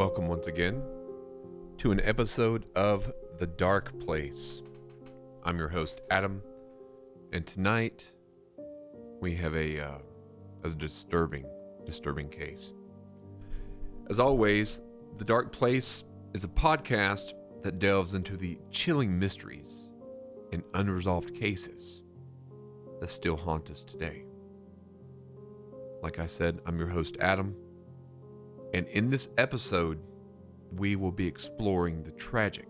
Welcome once again to an episode of The Dark Place. I'm your host, Adam, and tonight we have a, uh, a disturbing, disturbing case. As always, The Dark Place is a podcast that delves into the chilling mysteries and unresolved cases that still haunt us today. Like I said, I'm your host, Adam, and in this episode, we will be exploring the tragic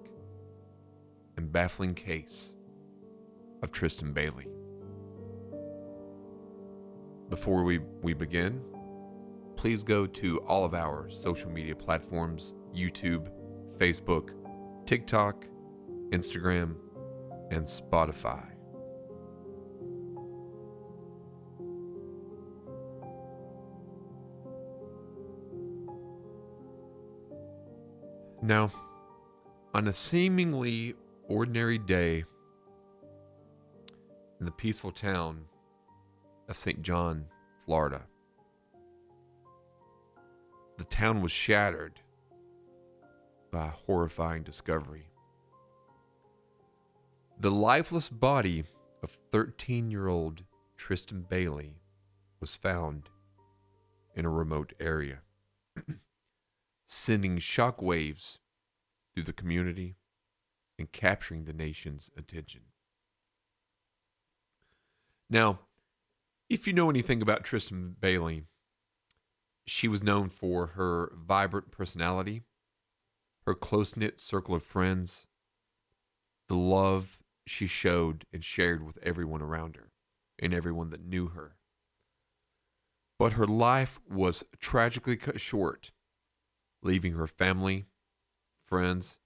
and baffling case of Tristyn Bailey. Before we, we begin, please go to all of our social media platforms YouTube, Facebook, TikTok, Instagram, and Spotify. Now, on a seemingly ordinary day in the peaceful town of St. John, Florida, the town was shattered by a horrifying discovery. The lifeless body of 13 year old Tristyn Bailey was found in a remote area. sending shockwaves through the community and capturing the nation's attention. Now, if you know anything about Tristyn Bailey, she was known for her vibrant personality, her close knit circle of friends, the love she showed and shared with everyone around her and everyone that knew her. But her life was tragically cut short leaving her family, friends,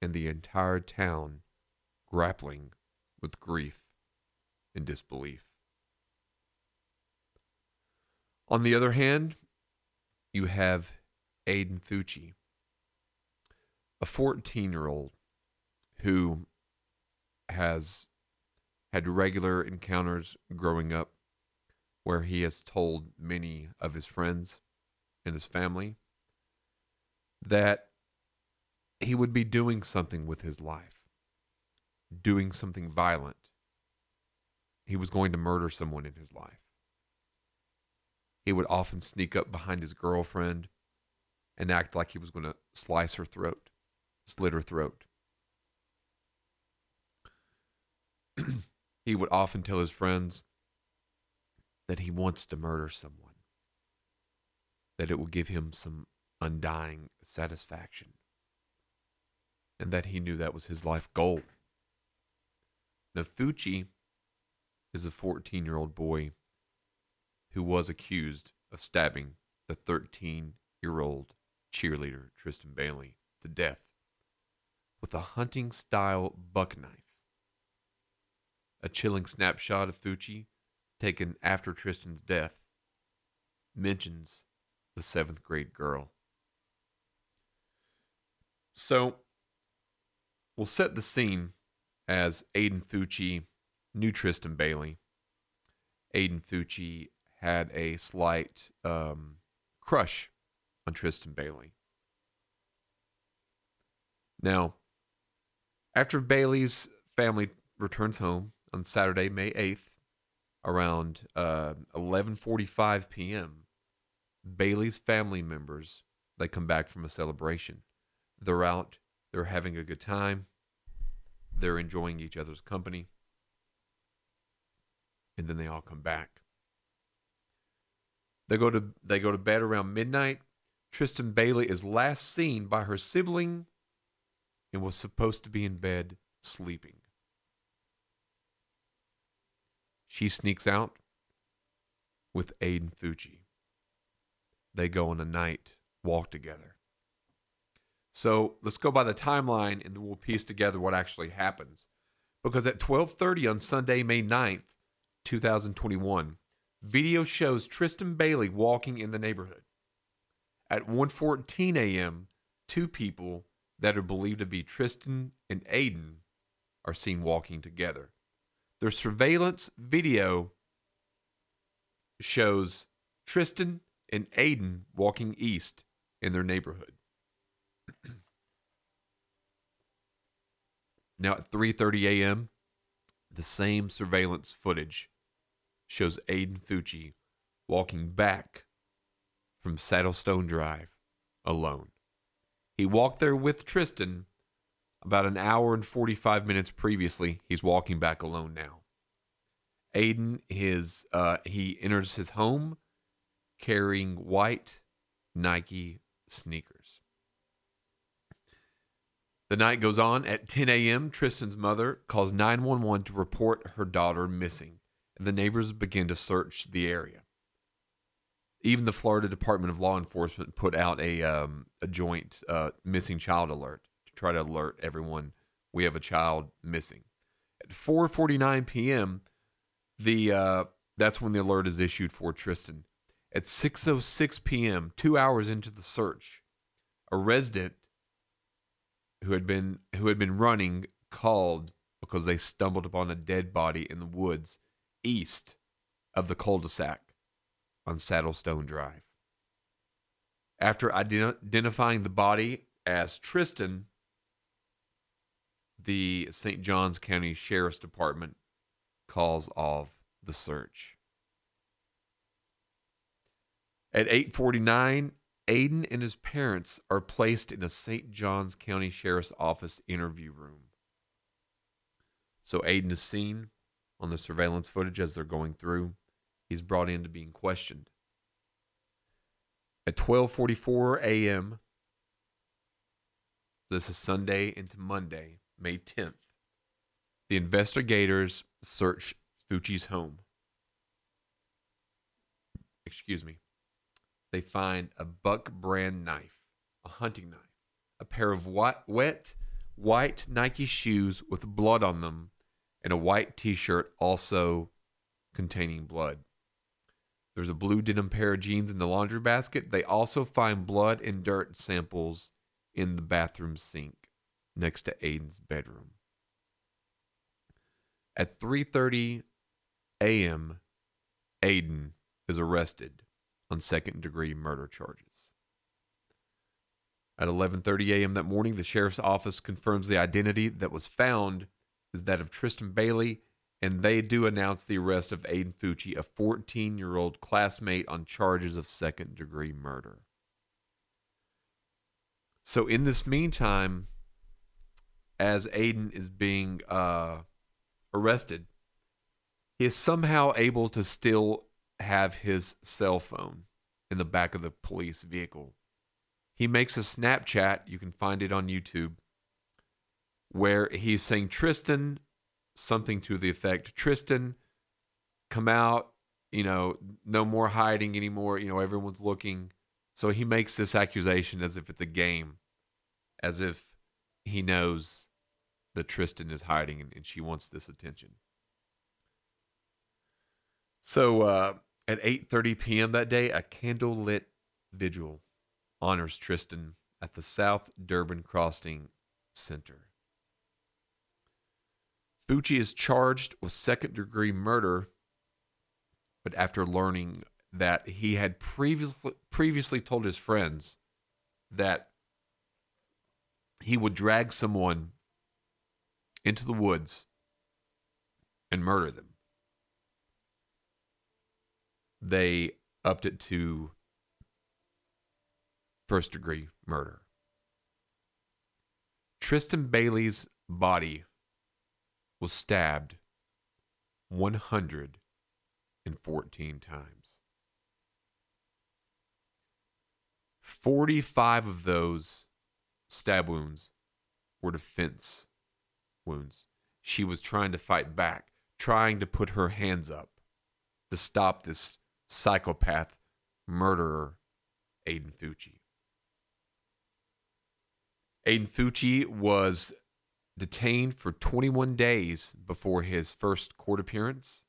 and the entire town grappling with grief and disbelief. On the other hand, you have Aiden Fucci, a 14 year old who has had regular encounters growing up where he has told many of his friends and his family that he would be doing something with his life, doing something violent. He was going to murder someone in his life. He would often sneak up behind his girlfriend and act like he was going to slice her throat, slit her throat. he would often tell his friends that he wants to murder someone, that it will give him some undying satisfaction, and that he knew that was his life goal. Now, Fucci is a 14 year old boy who was accused of stabbing the 13 year old cheerleader Tristyn Bailey to death with a hunting style buck knife. A chilling snapshot of Fucci taken after Tristyn's death mentions the seventh grade girl. So we'll set the scene as Aiden Fucci knew Tristyn Bailey. Aiden Fucci had a slight um, crush on Tristyn Bailey. Now, after Bailey's family returns home on Saturday, May 8th, around uh, 11:45 p.m., Bailey's family members they come back from a celebration. They're out, they're having a good time, they're enjoying each other's company, and then they all come back. They go to they go to bed around midnight. Tristyn Bailey is last seen by her sibling and was supposed to be in bed sleeping. She sneaks out with Aiden Fucci. They go on a night walk together. So let's go by the timeline and we'll piece together what actually happens. Because at 12:30 on Sunday, May 9th, 2021, video shows Tristyn Bailey walking in the neighborhood. At 1:14 a.m., two people that are believed to be Tristyn and Aiden are seen walking together. Their surveillance video shows Tristyn and Aiden walking east in their neighborhood. now at 3:30 a.m., the same surveillance footage shows Aiden Fucci walking back from Saddlestone Drive alone. He walked there with Tristyn about an hour and 45 minutes previously. He's walking back alone now. Aiden, his, uh, he enters his home carrying white Nike sneakers. The night goes on. At 10 a.m., Tristyn's mother calls 911 to report her daughter missing, and the neighbors begin to search the area. Even the Florida Department of Law Enforcement put out a um, a joint uh, missing child alert to try to alert everyone we have a child missing. At 4:49 p.m., the uh, that's when the alert is issued for Tristyn. At 6:06 p.m., two hours into the search, a resident who had been who had been running called because they stumbled upon a dead body in the woods east of the cul-de-sac on Saddlestone Drive. After ident- identifying the body as Tristyn, the St. Johns County Sheriff's Department calls off the search. At 8:49, Aiden and his parents are placed in a St. Johns County Sheriff's Office interview room. So Aiden is seen on the surveillance footage as they're going through. He's brought in to being questioned. At 12:44 a.m. This is Sunday into Monday, May 10th. The investigators search Fucci's home. Excuse me. They find a Buck brand knife, a hunting knife, a pair of white, wet white Nike shoes with blood on them, and a white t shirt also containing blood. There's a blue denim pair of jeans in the laundry basket. They also find blood and dirt samples in the bathroom sink next to Aiden's bedroom. At 3:30 a.m., Aiden is arrested on second-degree murder charges. At 11:30 a.m. that morning, the sheriff's office confirms the identity that was found is that of Tristyn Bailey, and they do announce the arrest of Aiden Fucci, a 14-year-old classmate on charges of second-degree murder. So in this meantime, as Aiden is being uh, arrested, he is somehow able to still have his cell phone in the back of the police vehicle. He makes a Snapchat, you can find it on YouTube, where he's saying, Tristyn, something to the effect, Tristyn, come out, you know, no more hiding anymore, you know, everyone's looking. So he makes this accusation as if it's a game, as if he knows that Tristyn is hiding and, and she wants this attention. So uh, at 8:30 p.m. that day, a candlelit vigil honors Tristyn at the South Durbin Crossing Center. Fucci is charged with second-degree murder, but after learning that he had previously previously told his friends that he would drag someone into the woods and murder them they upped it to first degree murder. Tristyn Bailey's body was stabbed 114 times. 45 of those stab wounds were defense wounds. She was trying to fight back, trying to put her hands up to stop this psychopath murderer Aiden Fucci. Aiden Fucci was detained for 21 days before his first court appearance.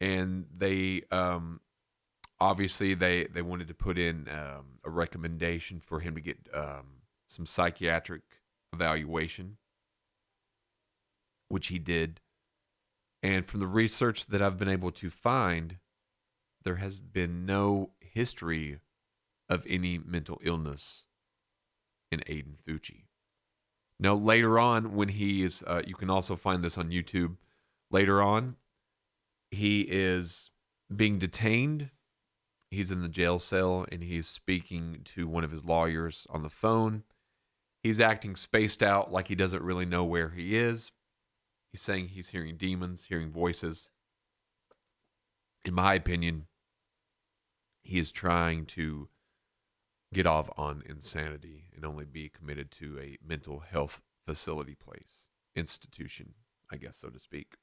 And they um, obviously they, they wanted to put in um, a recommendation for him to get um, some psychiatric evaluation, which he did. And from the research that I've been able to find, there has been no history of any mental illness in Aiden Fucci. Now, later on, when he is, uh, you can also find this on YouTube. Later on, he is being detained. He's in the jail cell and he's speaking to one of his lawyers on the phone. He's acting spaced out like he doesn't really know where he is. He's saying he's hearing demons, hearing voices. In my opinion, he is trying to get off on insanity and only be committed to a mental health facility place, institution, I guess, so to speak.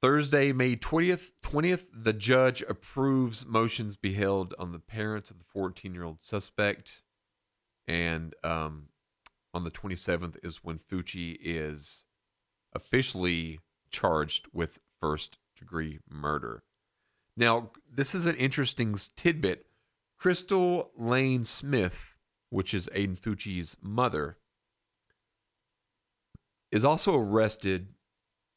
Thursday, May 20th, 20th, the judge approves motions be held on the parents of the 14 year old suspect. And um, on the 27th is when Fucci is officially charged with first degree murder. Now, this is an interesting tidbit. Crystal Lane Smith, which is Aiden Fucci's mother, is also arrested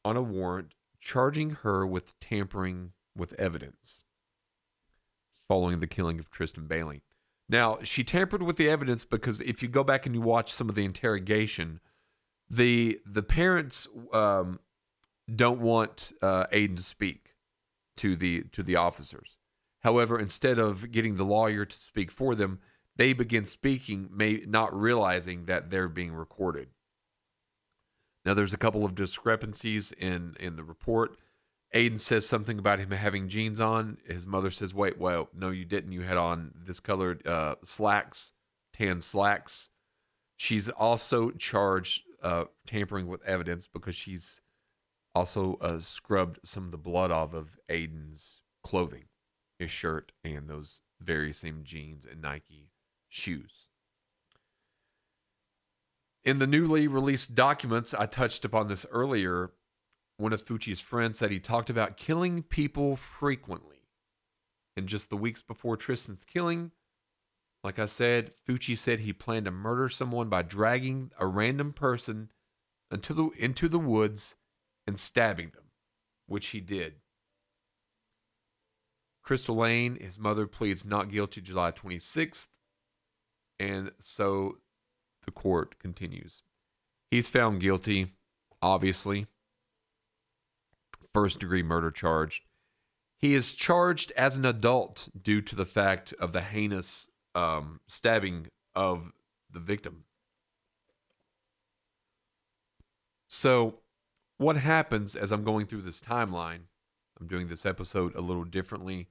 on a warrant charging her with tampering with evidence following the killing of Tristyn Bailey. Now, she tampered with the evidence because if you go back and you watch some of the interrogation, the the parents um, don't want uh, Aiden to speak to the to the officers. However, instead of getting the lawyer to speak for them, they begin speaking, may not realizing that they're being recorded. Now, there's a couple of discrepancies in in the report. Aiden says something about him having jeans on. His mother says, "Wait, well, no, you didn't. You had on this colored uh, slacks, tan slacks." She's also charged uh, tampering with evidence because she's also uh, scrubbed some of the blood off of Aiden's clothing, his shirt, and those very same jeans and Nike shoes. In the newly released documents, I touched upon this earlier. One of Fucci's friends said he talked about killing people frequently. And just the weeks before Tristyn's killing, like I said, Fucci said he planned to murder someone by dragging a random person into the, into the woods and stabbing them, which he did. Crystal Lane, his mother, pleads not guilty July 26th, and so the court continues. He's found guilty, obviously. First degree murder charge. He is charged as an adult due to the fact of the heinous um, stabbing of the victim. So what happens as I'm going through this timeline, I'm doing this episode a little differently,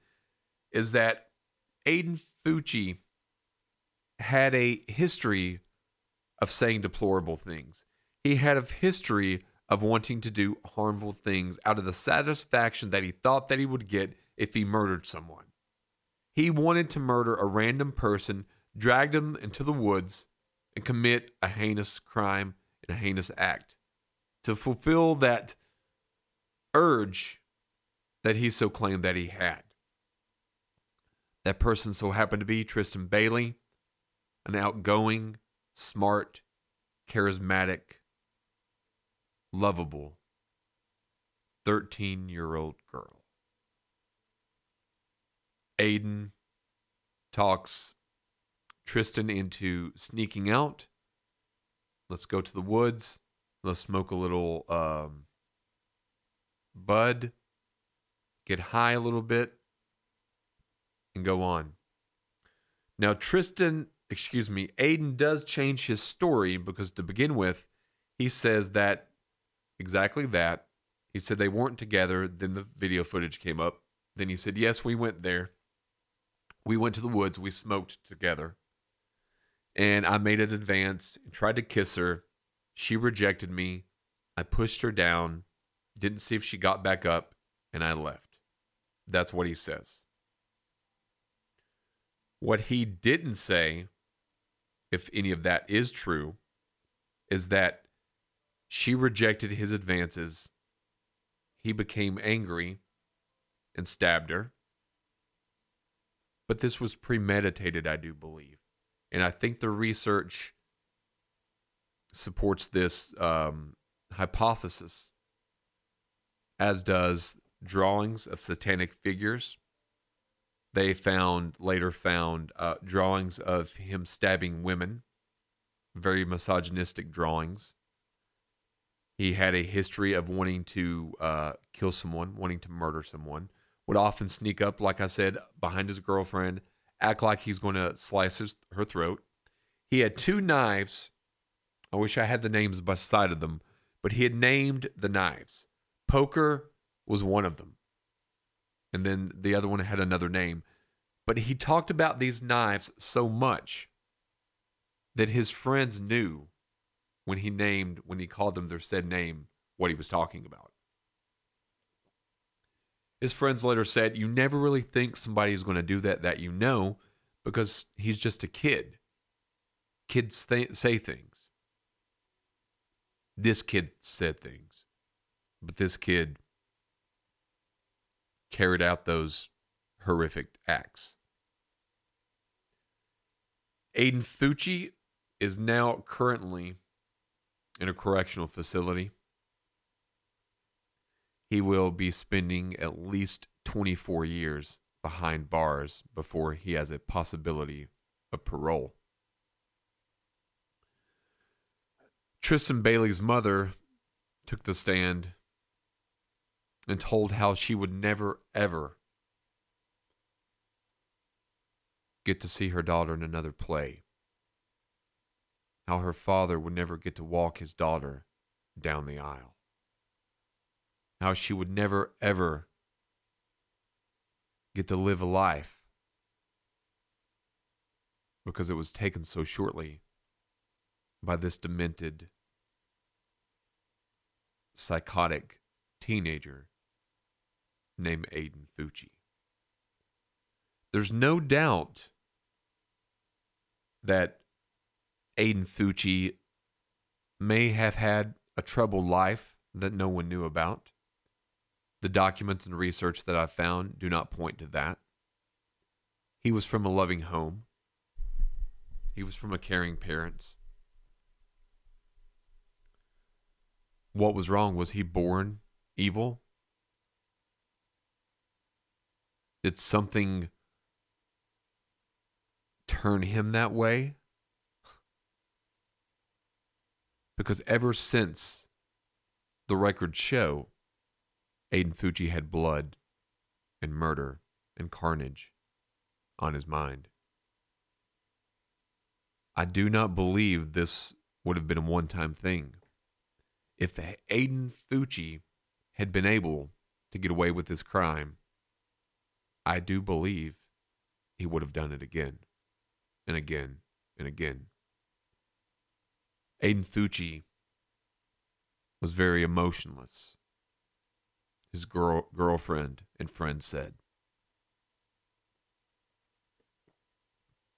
is that Aiden Fucci had a history of saying deplorable things. He had a history of wanting to do harmful things out of the satisfaction that he thought that he would get if he murdered someone. He wanted to murder a random person, drag them into the woods, and commit a heinous crime and a heinous act to fulfill that urge that he so claimed that he had. That person so happened to be Tristyn Bailey, an outgoing, smart, charismatic, lovable 13 year old girl. Aiden talks Tristyn into sneaking out. Let's go to the woods. Let's smoke a little um, bud, get high a little bit, and go on. Now, Tristyn, excuse me, Aiden does change his story because to begin with, he says that exactly that. He said they weren't together. Then the video footage came up. Then he said, Yes, we went there. We went to the woods. We smoked together. And I made an advance and tried to kiss her. She rejected me. I pushed her down, didn't see if she got back up, and I left. That's what he says. What he didn't say, if any of that is true, is that she rejected his advances. He became angry and stabbed her. But this was premeditated, I do believe. And I think the research supports this um, hypothesis, as does drawings of satanic figures. They found later found uh, drawings of him stabbing women, very misogynistic drawings. He had a history of wanting to uh, kill someone, wanting to murder someone. Would often sneak up, like I said, behind his girlfriend, act like he's going to slice his, her throat. He had two knives. I wish I had the names beside of them, but he had named the knives. Poker was one of them, and then the other one had another name. But he talked about these knives so much that his friends knew when he named, when he called them their said name, what he was talking about. His friends later said, You never really think somebody is going to do that, that you know, because he's just a kid. Kids th- say things. This kid said things, but this kid carried out those horrific acts. Aiden Fucci is now currently in a correctional facility. He will be spending at least 24 years behind bars before he has a possibility of parole. Tristyn Bailey's mother took the stand and told how she would never, ever get to see her daughter in another play. How her father would never get to walk his daughter down the aisle. How she would never, ever get to live a life because it was taken so shortly by this demented, psychotic teenager named Aiden Fucci. There's no doubt that Aiden Fucci may have had a troubled life that no one knew about. The documents and research that I've found do not point to that. He was from a loving home. He was from a caring parents. What was wrong? Was he born evil? Did something turn him that way? Because ever since the records show, Aiden Fucci had blood and murder and carnage on his mind. I do not believe this would have been a one time thing. If Aiden Fucci had been able to get away with this crime, I do believe he would have done it again and again and again. Aiden Fucci was very emotionless. His girl, girlfriend and friend said.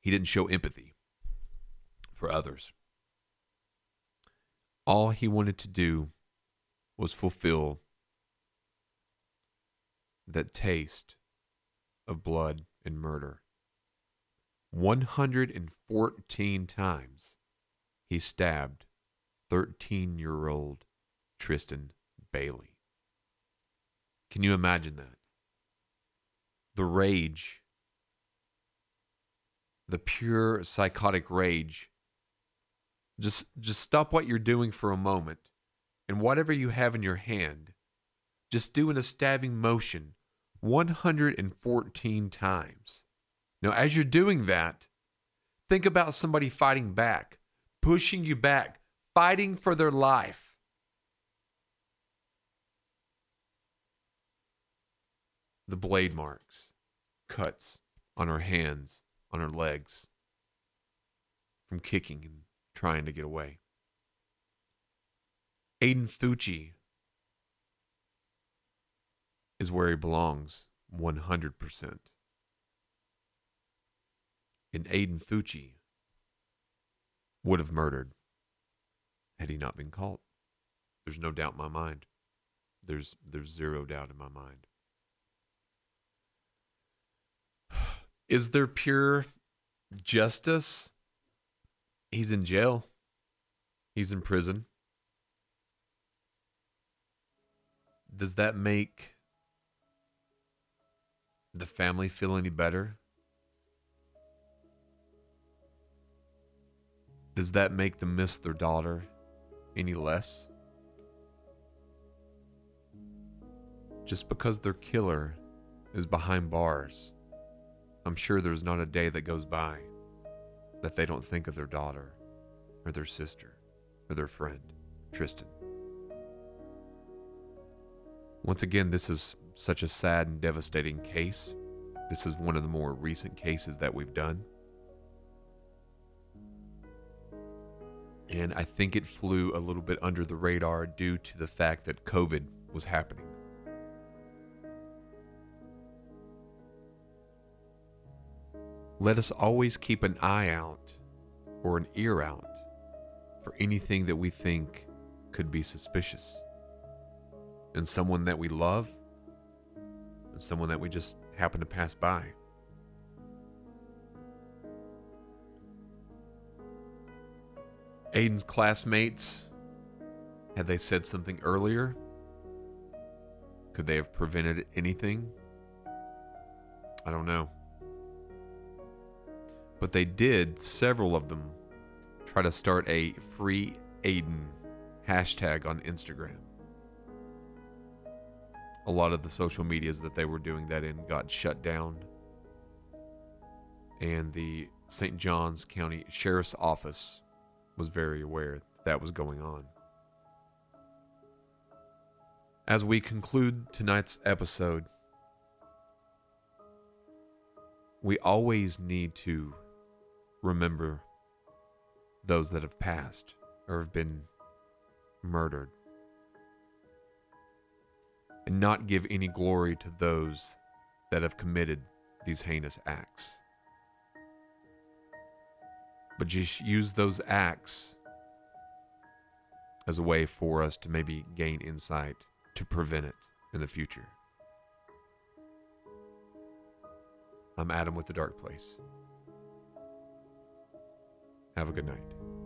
He didn't show empathy for others. All he wanted to do was fulfill that taste of blood and murder. 114 times he stabbed 13 year old Tristyn Bailey. Can you imagine that? The rage, the pure psychotic rage. Just, just stop what you're doing for a moment and whatever you have in your hand, just do in a stabbing motion 114 times. Now, as you're doing that, think about somebody fighting back, pushing you back, fighting for their life. The blade marks, cuts on her hands, on her legs, from kicking and trying to get away. Aiden Fucci is where he belongs 100%. And Aiden Fucci would have murdered had he not been caught. There's no doubt in my mind. There's there's zero doubt in my mind. Is there pure justice? He's in jail. He's in prison. Does that make the family feel any better? Does that make them miss their daughter any less? Just because their killer is behind bars, I'm sure there's not a day that goes by that they don't think of their daughter or their sister or their friend, Tristyn. Once again, this is such a sad and devastating case. This is one of the more recent cases that we've done. And I think it flew a little bit under the radar due to the fact that COVID was happening. Let us always keep an eye out or an ear out for anything that we think could be suspicious. And someone that we love, and someone that we just happen to pass by. Aiden's classmates, had they said something earlier? Could they have prevented anything? I don't know. But they did, several of them, try to start a free Aiden hashtag on Instagram. A lot of the social medias that they were doing that in got shut down. And the St. Johns County Sheriff's Office was very aware that, was going on. As we conclude tonight's episode, we always need to remember those that have passed or have been murdered and not give any glory to those that have committed these heinous acts. But just use those acts as a way for us to maybe gain insight to prevent it in the future. I'm Adam with The Dark Place. Have a good night.